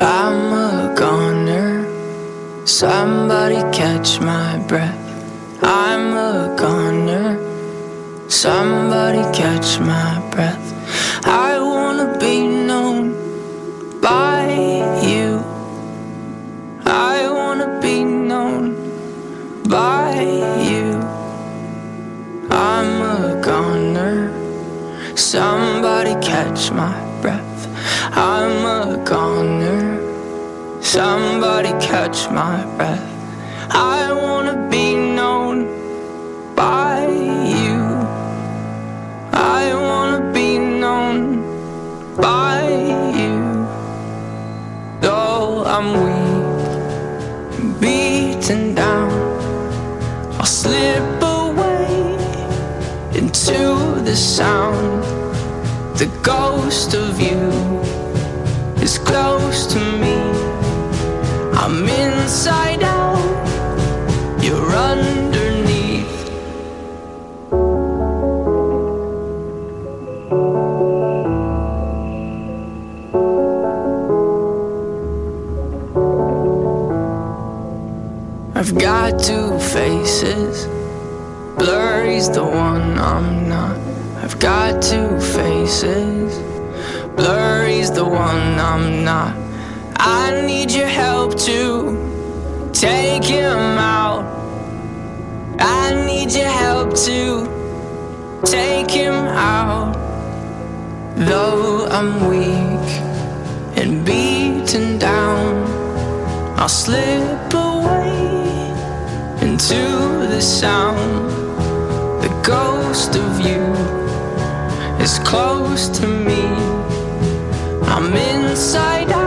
I'm a goner. Somebody catch my breath. I'm a goner. Somebody catch my breath. Somebody catch my breath. I wanna be known by you. I wanna be known by you. Though I'm weak, beaten down, I'll slip away into the sound. The ghost of you inside out, you're underneath. I've got two faces. Blurry's the one I'm not. I've got two faces. Blurry's the one I'm not. I need your help to take him out. I need your help to take him out. Though I'm weak and beaten down, I'll slip away into the sound. The ghost of you is close to me. I'm inside out,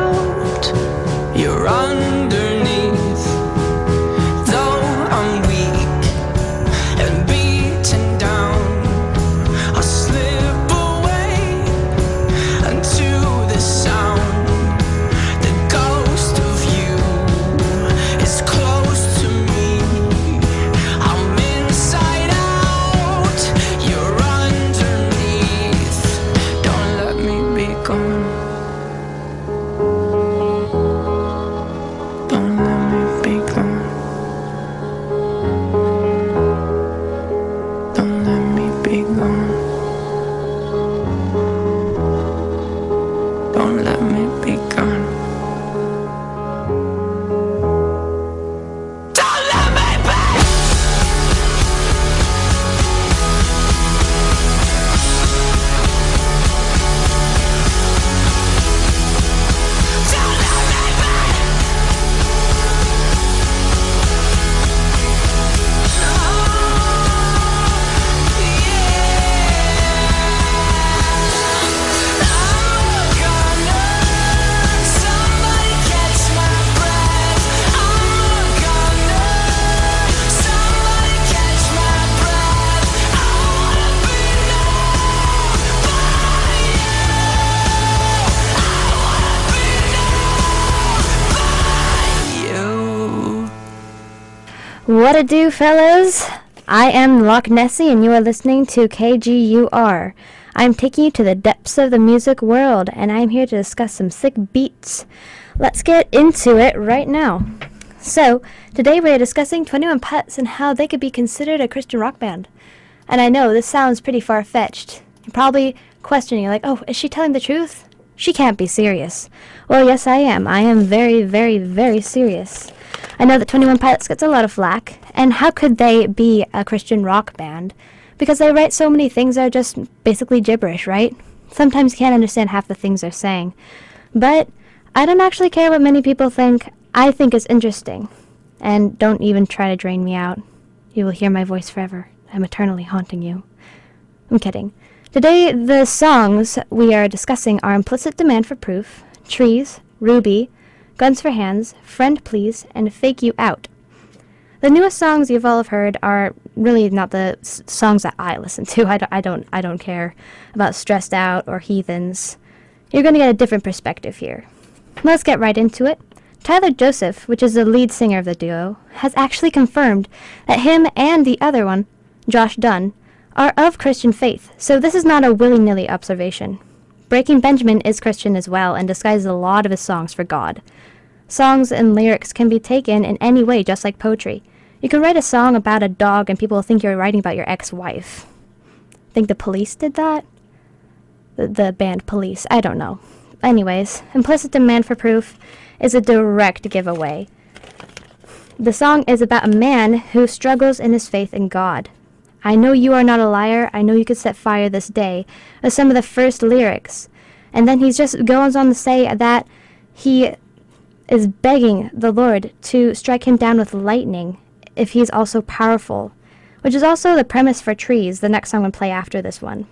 What a do, fellows? I am Loch Nessie, and you are listening to KGUR. I'm taking you to the depths of the music world, and I'm here to discuss some sick beats. Let's get into it right now. So, today we are discussing 21 Pilots and how they could be considered a Christian rock band. And I know this sounds pretty far fetched. You're probably questioning, like, oh, is she telling the truth? She can't be serious. Well, yes, I am. I am very, very, very serious. I know that 21 Pilots gets a lot of flack, and how could they be a Christian rock band? Because they write so many things that are just basically gibberish, right? Sometimes you can't understand half the things they're saying. But I don't actually care what many people think. I think it's interesting. And don't even try to drain me out. You will hear my voice forever. I'm eternally haunting you. I'm kidding. Today, the songs we are discussing are Implicit Demand for Proof, Trees, Ruby, Guns for Hands, Friend Please, and Fake You Out. The newest songs you've all have heard are really not the s- songs that I listen to. I don't, I don't, I don't care about Stressed Out or Heathens. You're going to get a different perspective here. Let's get right into it. Tyler Joseph, which is the lead singer of the duo, has actually confirmed that him and the other one, Josh Dun, are of Christian faith, so this is not a willy nilly observation. Breaking Benjamin is Christian as well and disguises a lot of his songs for God. Songs and lyrics can be taken in any way, just like poetry. You can write a song about a dog and people think you're writing about your ex wife. Think the police did that? The, the band Police. I don't know. Anyways, Implicit Demand for Proof is a direct giveaway. The song is about a man who struggles in his faith in God. I know you are not a liar. I know you could set fire this day. Are some of the first lyrics. And then he just goes on to say that he is begging the Lord to strike him down with lightning if he's also powerful, which is also the premise for Trees, the next song we play after this one.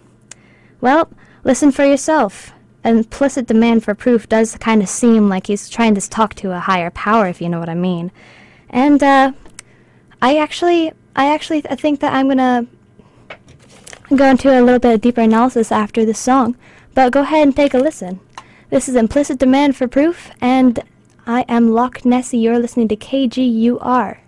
Well, listen for yourself. Implicit demand for proof does kind of seem like he's trying to talk to a higher power, if you know what I mean. And uh, I actually, I actually th- think that I'm gonna go into a little bit of deeper analysis after this song. But go ahead and take a listen. This is Implicit Demand for Proof, and I am Loch Nessie. You're listening to KGUR.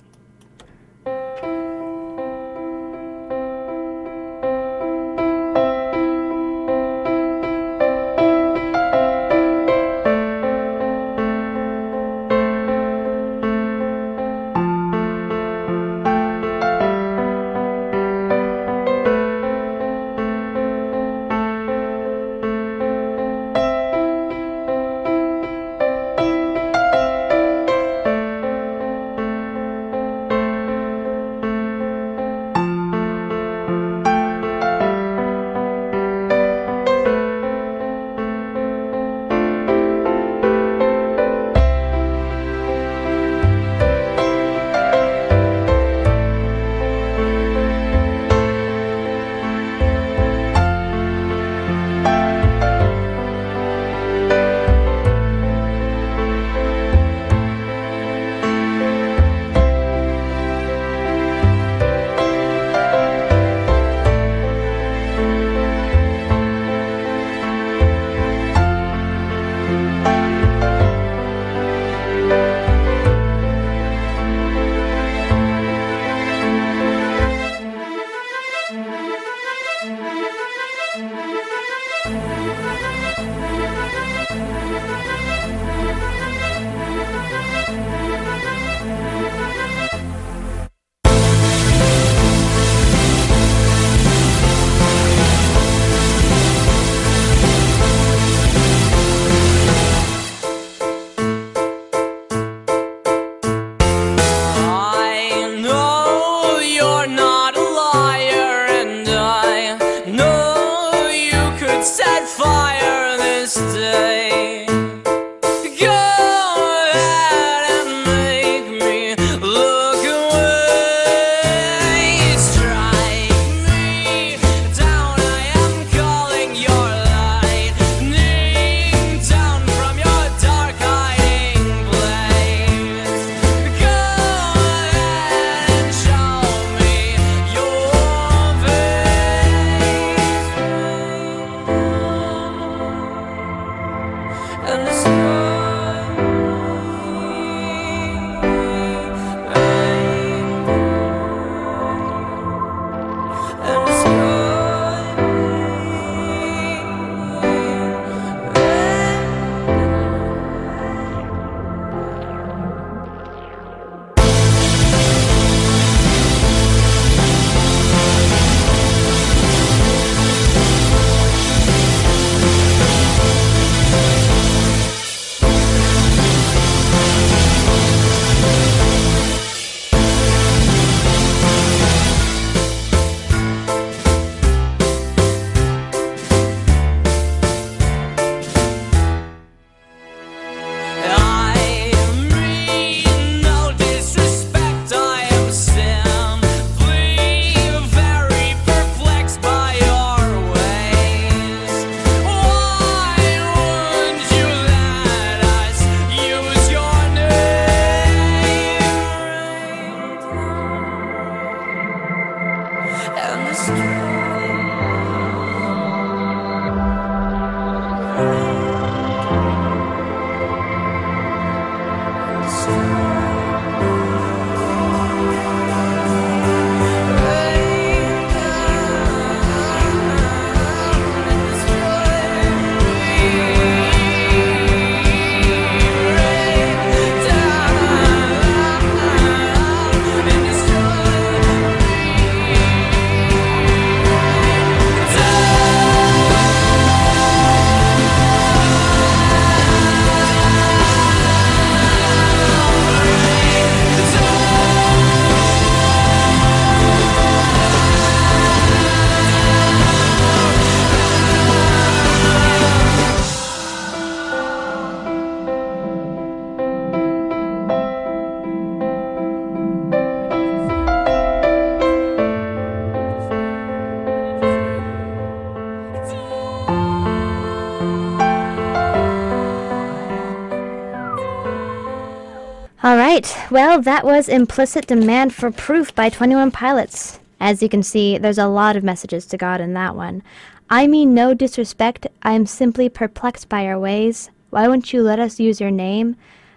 Right. Well, that was Implicit Demand for Proof by 21 Pilots. As you can see, there's a lot of messages to God in that one. I mean no disrespect. I am simply perplexed by your ways. Why won't you let us use your name?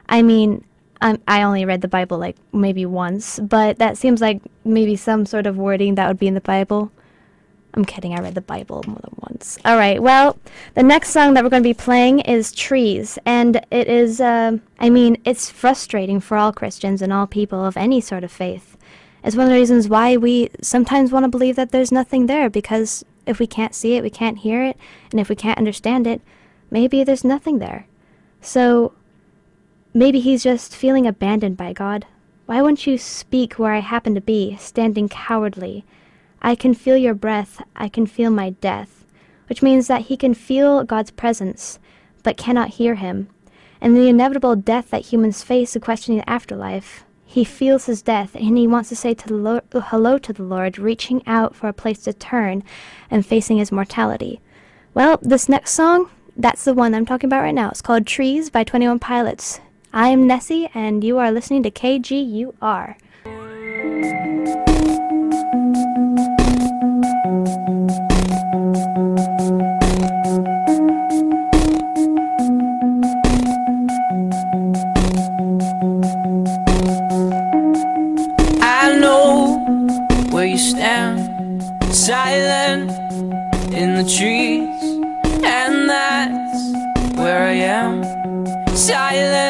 I mean, I only read the Bible like maybe once, but that seems like maybe some sort of wording that would be in the Bible. I'm kidding, I read the Bible more than once. All right, well, the next song that we're going to be playing is Trees, and it is, uh, I mean, it's frustrating for all Christians and all people of any sort of faith. It's one of the reasons why we sometimes want to believe that there's nothing there, because if we can't see it, we can't hear it, and if we can't understand it, maybe there's nothing there. So, maybe he's just feeling abandoned by God. Why won't you speak where I happen to be, standing cowardly? I can feel your breath, I can feel my death, which means that he can feel God's presence, but cannot hear him. And the inevitable death that humans face in questioning the afterlife, he feels his death, and he wants to say to the Lord, hello to the Lord, reaching out for a place to turn and facing his mortality. Well, this next song, that's the one I'm talking about right now. It's called Trees by 21 Pilots. I am Nessie, and you are listening to KGUR. Silent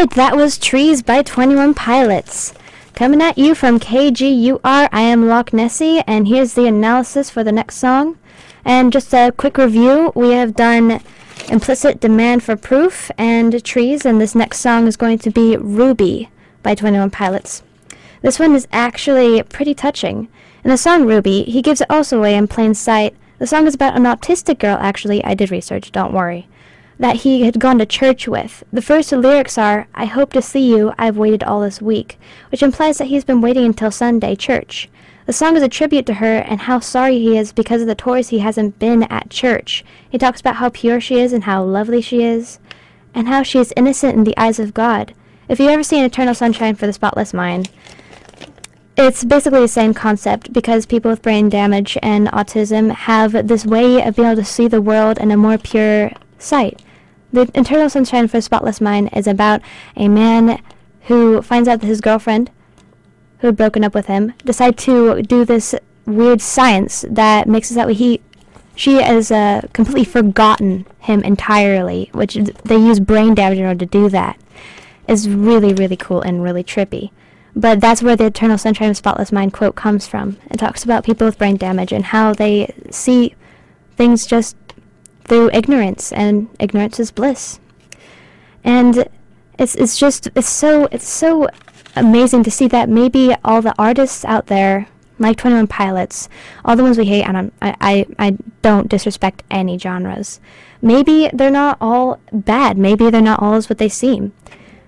right, that was Trees by 21 Pilots. Coming at you from KGUR, I am Loch Nessie, and here's the analysis for the next song. And just a quick review we have done Implicit Demand for Proof and Trees, and this next song is going to be Ruby by 21 Pilots. This one is actually pretty touching. In the song Ruby, he gives it also away in plain sight. The song is about an autistic girl, actually. I did research, don't worry that he had gone to church with. The first lyrics are, I hope to see you, I've waited all this week, which implies that he's been waiting until Sunday church. The song is a tribute to her and how sorry he is because of the tours he hasn't been at church. He talks about how pure she is and how lovely she is, and how she is innocent in the eyes of God. If you've ever seen Eternal Sunshine for the Spotless Mind, it's basically the same concept because people with brain damage and autism have this way of being able to see the world in a more pure sight. The Eternal Sunshine for a Spotless Mind is about a man who finds out that his girlfriend, who had broken up with him, decided to do this weird science that makes it that way he, she has uh, completely forgotten him entirely, which they use brain damage in order to do that. Is really really cool and really trippy. But that's where the Eternal Sunshine of Spotless Mind quote comes from. It talks about people with brain damage and how they see things just through ignorance, and ignorance is bliss. And it's it's just it's so it's so amazing to see that maybe all the artists out there, like Twenty One Pilots, all the ones we hate, and I, I I don't disrespect any genres. Maybe they're not all bad. Maybe they're not all as what they seem.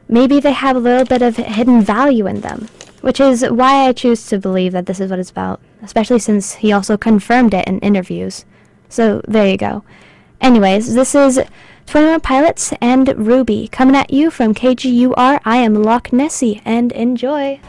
Maybe they have a little bit of hidden value in them, which is why I choose to believe that this is what it's about. Especially since he also confirmed it in interviews. So there you go. Anyways, this is 21 Pilots and Ruby coming at you from KGUR. I am Loch Nessie, and enjoy.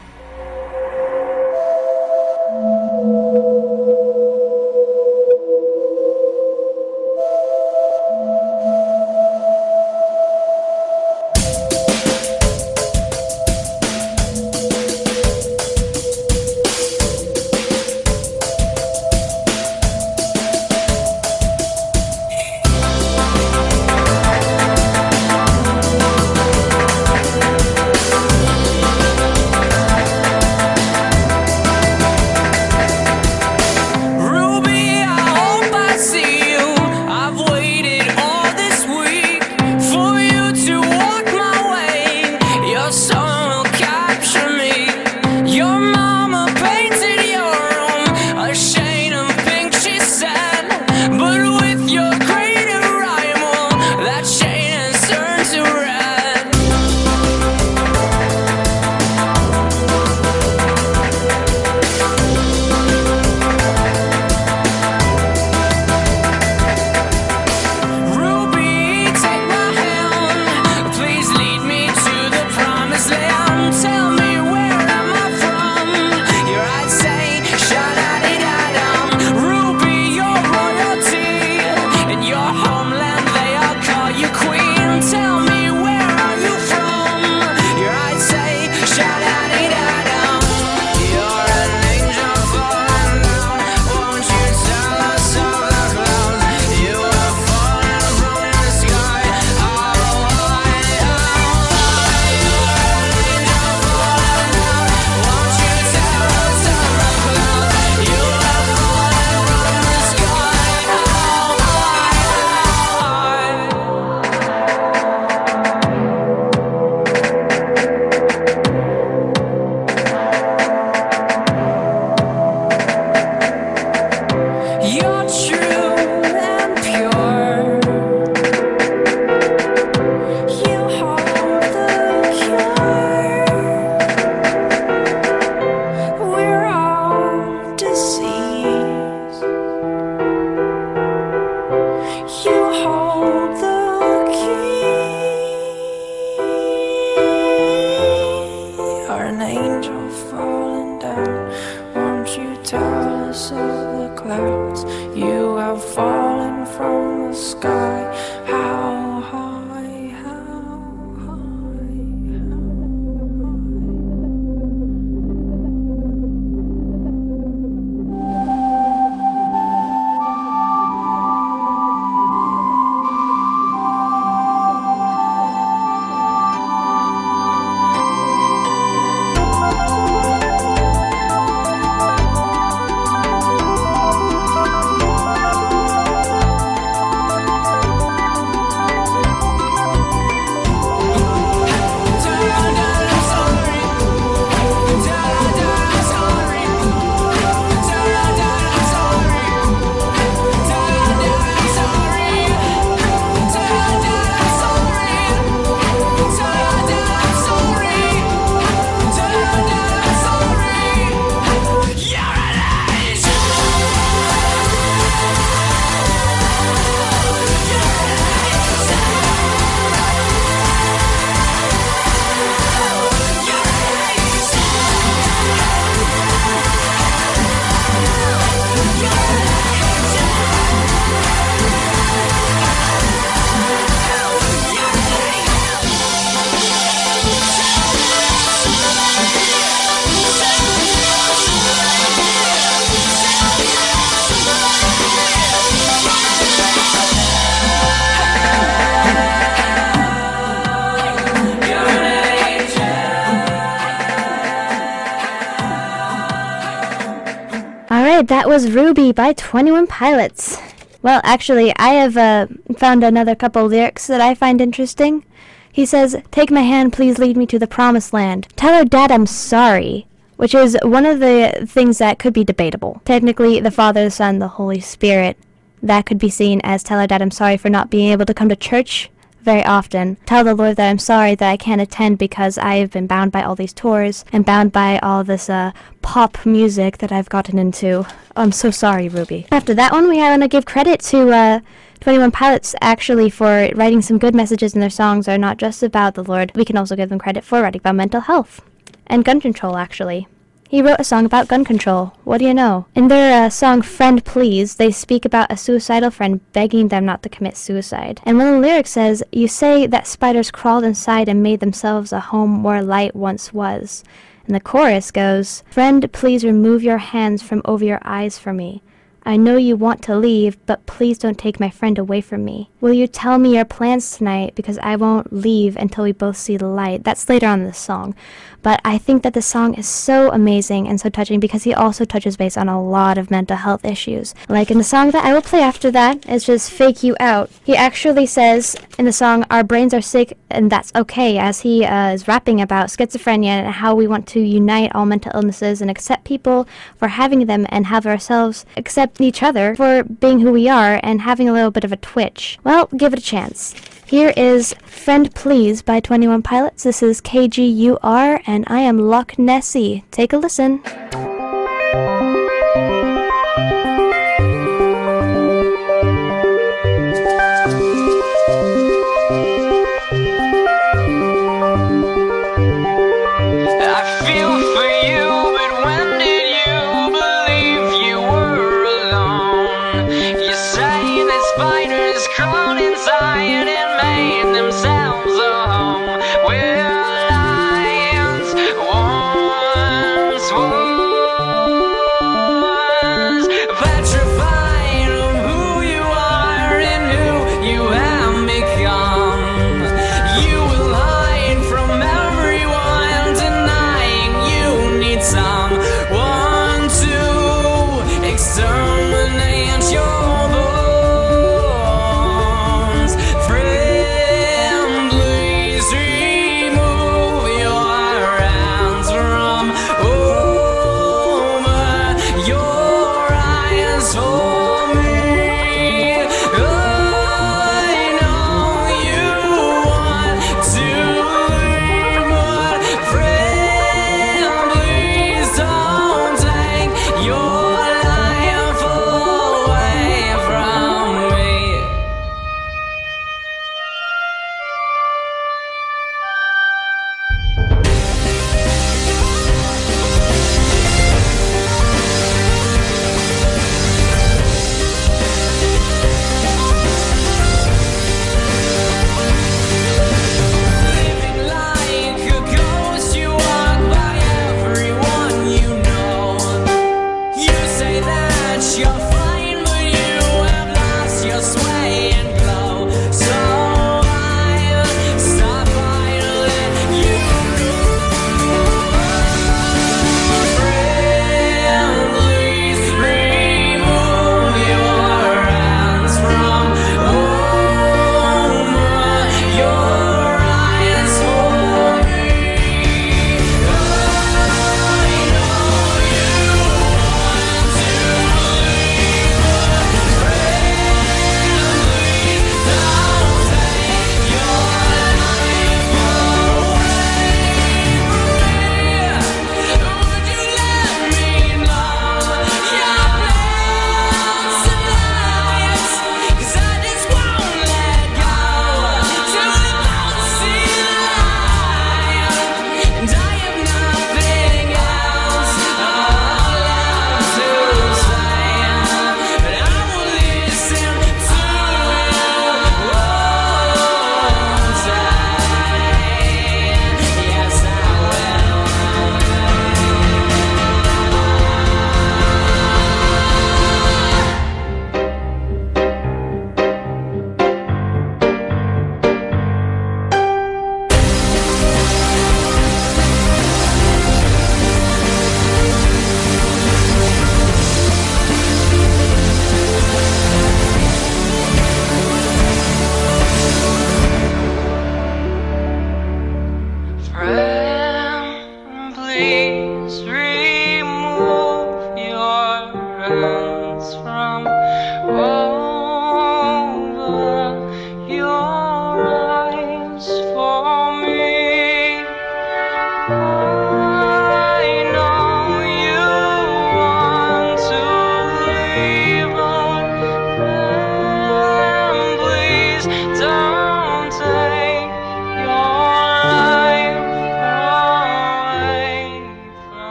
Right, that was Ruby by 21 Pilots. Well, actually, I have uh, found another couple lyrics that I find interesting. He says, Take my hand, please lead me to the promised land. Tell her dad I'm sorry. Which is one of the things that could be debatable. Technically, the Father, the Son, the Holy Spirit, that could be seen as tell her dad I'm sorry for not being able to come to church very often. Tell the Lord that I'm sorry that I can't attend because I have been bound by all these tours and bound by all this uh, pop music that I've gotten into. I'm so sorry, Ruby. After that one, we want to give credit to uh, 21 Pilots actually for writing some good messages in their songs are not just about the Lord. We can also give them credit for writing about mental health and gun control, actually. He wrote a song about gun control. What do you know? In their uh, song Friend Please, they speak about a suicidal friend begging them not to commit suicide. And of the lyrics says, You say that spiders crawled inside and made themselves a home where light once was. And the chorus goes, Friend, please remove your hands from over your eyes for me. I know you want to leave, but please don't take my friend away from me. Will you tell me your plans tonight? Because I won't leave until we both see the light. That's later on in the song. But I think that the song is so amazing and so touching because he also touches base on a lot of mental health issues. Like in the song that I will play after that, it's just Fake You Out. He actually says in the song, Our brains are sick and that's okay, as he uh, is rapping about schizophrenia and how we want to unite all mental illnesses and accept people for having them and have ourselves accept each other for being who we are and having a little bit of a twitch. Well, give it a chance. Here is Friend Please by 21 Pilots. This is KGUR, and I am Loch Nessie. Take a listen.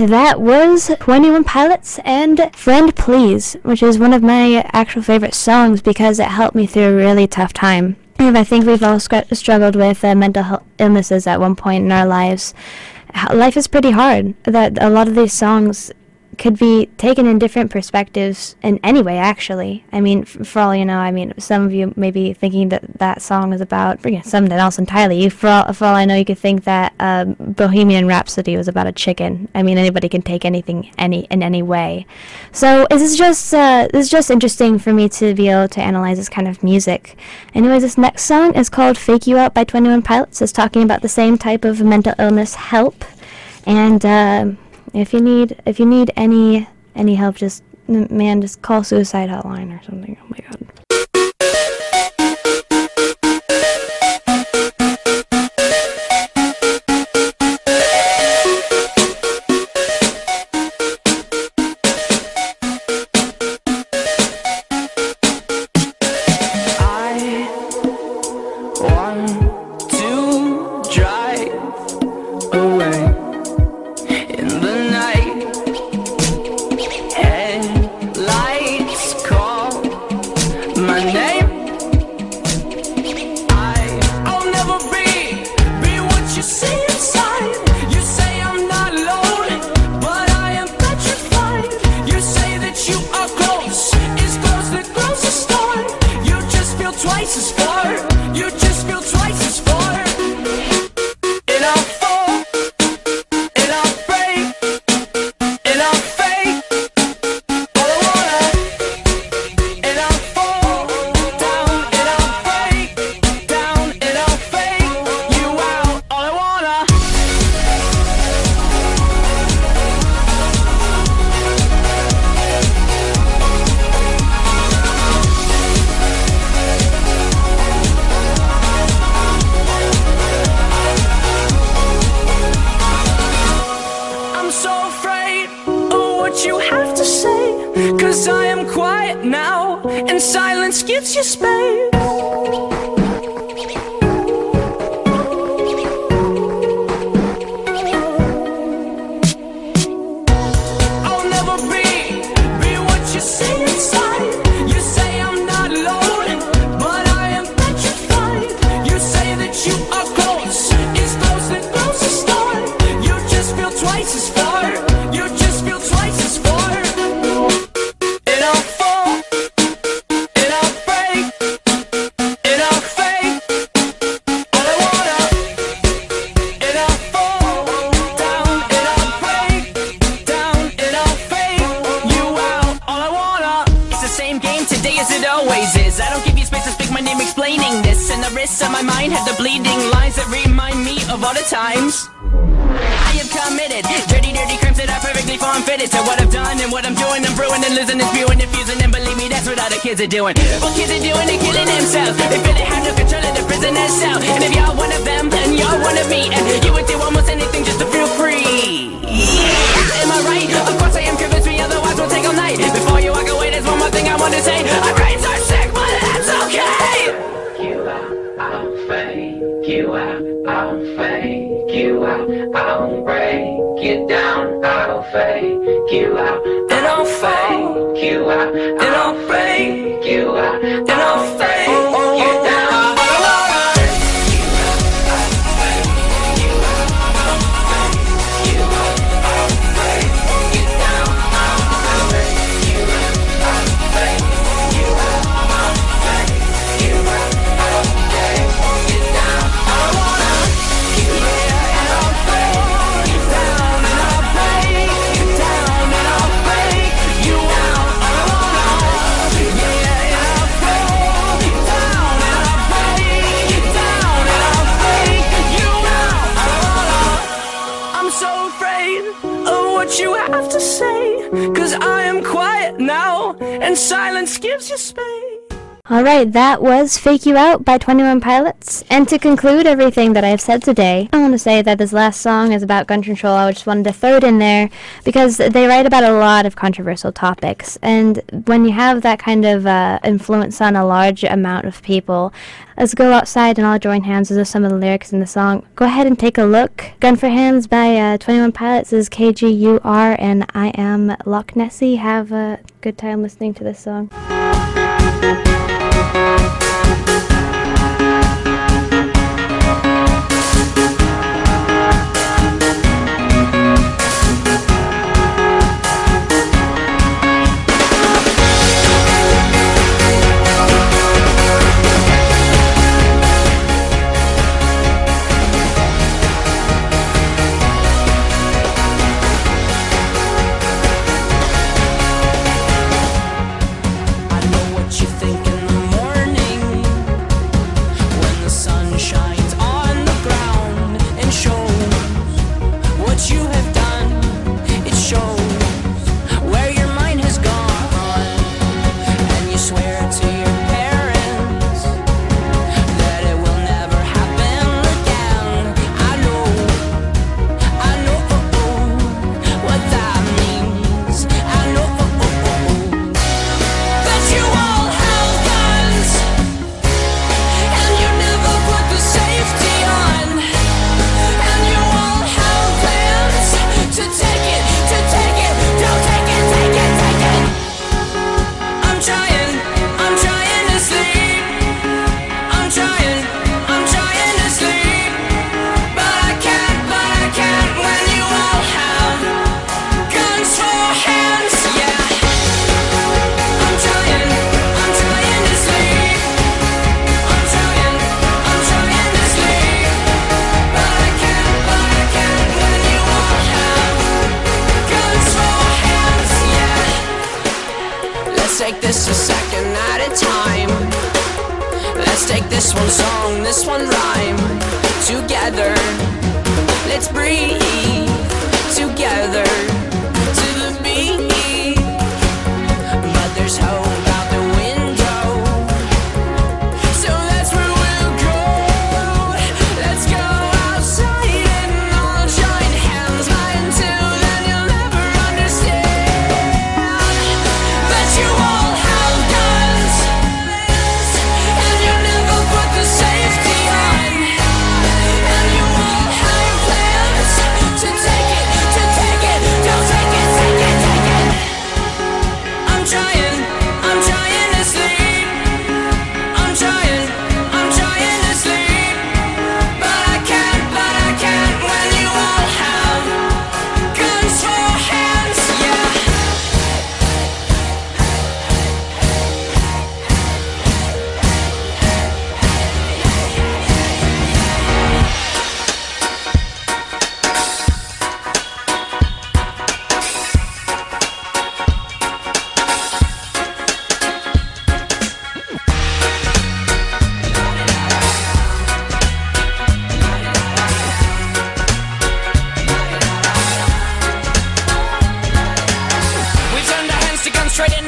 Right, that was 21 Pilots and Friend Please, which is one of my actual favorite songs because it helped me through a really tough time. And I think we've all struggled with uh, mental illnesses at one point in our lives. Life is pretty hard. That a lot of these songs could be taken in different perspectives in any way actually. I mean f- for all you know i mean some of you may be thinking that that song is about you know, something else entirely. For, all, for all i know you could think that um, bohemian rhapsody was about a chicken. I mean anybody can take anything any in any way. So this is just uh, this is just interesting for me to be able to analyze this kind of music. Anyways this next song is called fake you out by 21 pilots. It's talking about the same type of mental illness help. And uh, if you need if you need any any help, just man, just call suicide hotline or something. Oh my god. Are doing. What kids are doing, they're killing themselves. They feel they have no control of the prisoner cell. And if you're one of them, then you're one of me. And you would do almost anything just to feel free. Yeah, am I right? Of course I am. Convince me, otherwise we'll take all night. Before you walk away, there's one more thing I want to say. Our brains are sick, but that's okay. you out, I'll fake you out, I'll fake you out, I'll break you down, I'll fake you out, And I'll fake you out, and you out, and I'll All right, that was Fake You Out by 21 Pilots. And to conclude everything that I've said today, I want to say that this last song is about gun control. I just wanted to throw it in there because they write about a lot of controversial topics. And when you have that kind of uh, influence on a large amount of people, let's go outside and all join hands. Those are some of the lyrics in the song. Go ahead and take a look. Gun for Hands by uh, 21 Pilots is KGUR, and I am Loch Nessie. Have a good time listening to this song.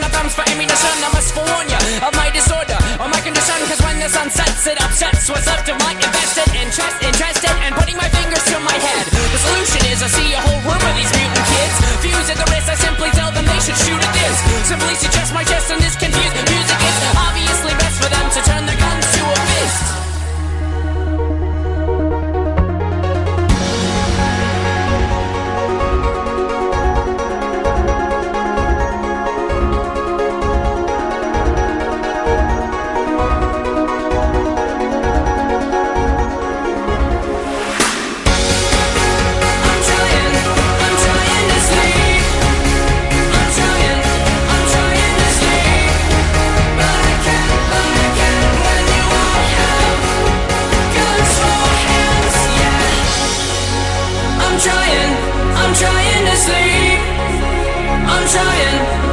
the thumbs for ammunition I must warn ya of my disorder Or my condition. Cause when the sun sets it upsets. What's up to my invested interest Interested and putting my fingers to my head? The solution is I see a whole room of these mutant kids. Views at the wrist I simply tell them they should shoot at this. Simply suggest my chest and this confused music is Obviously best for them to turn their guns to a fist. I'm trying.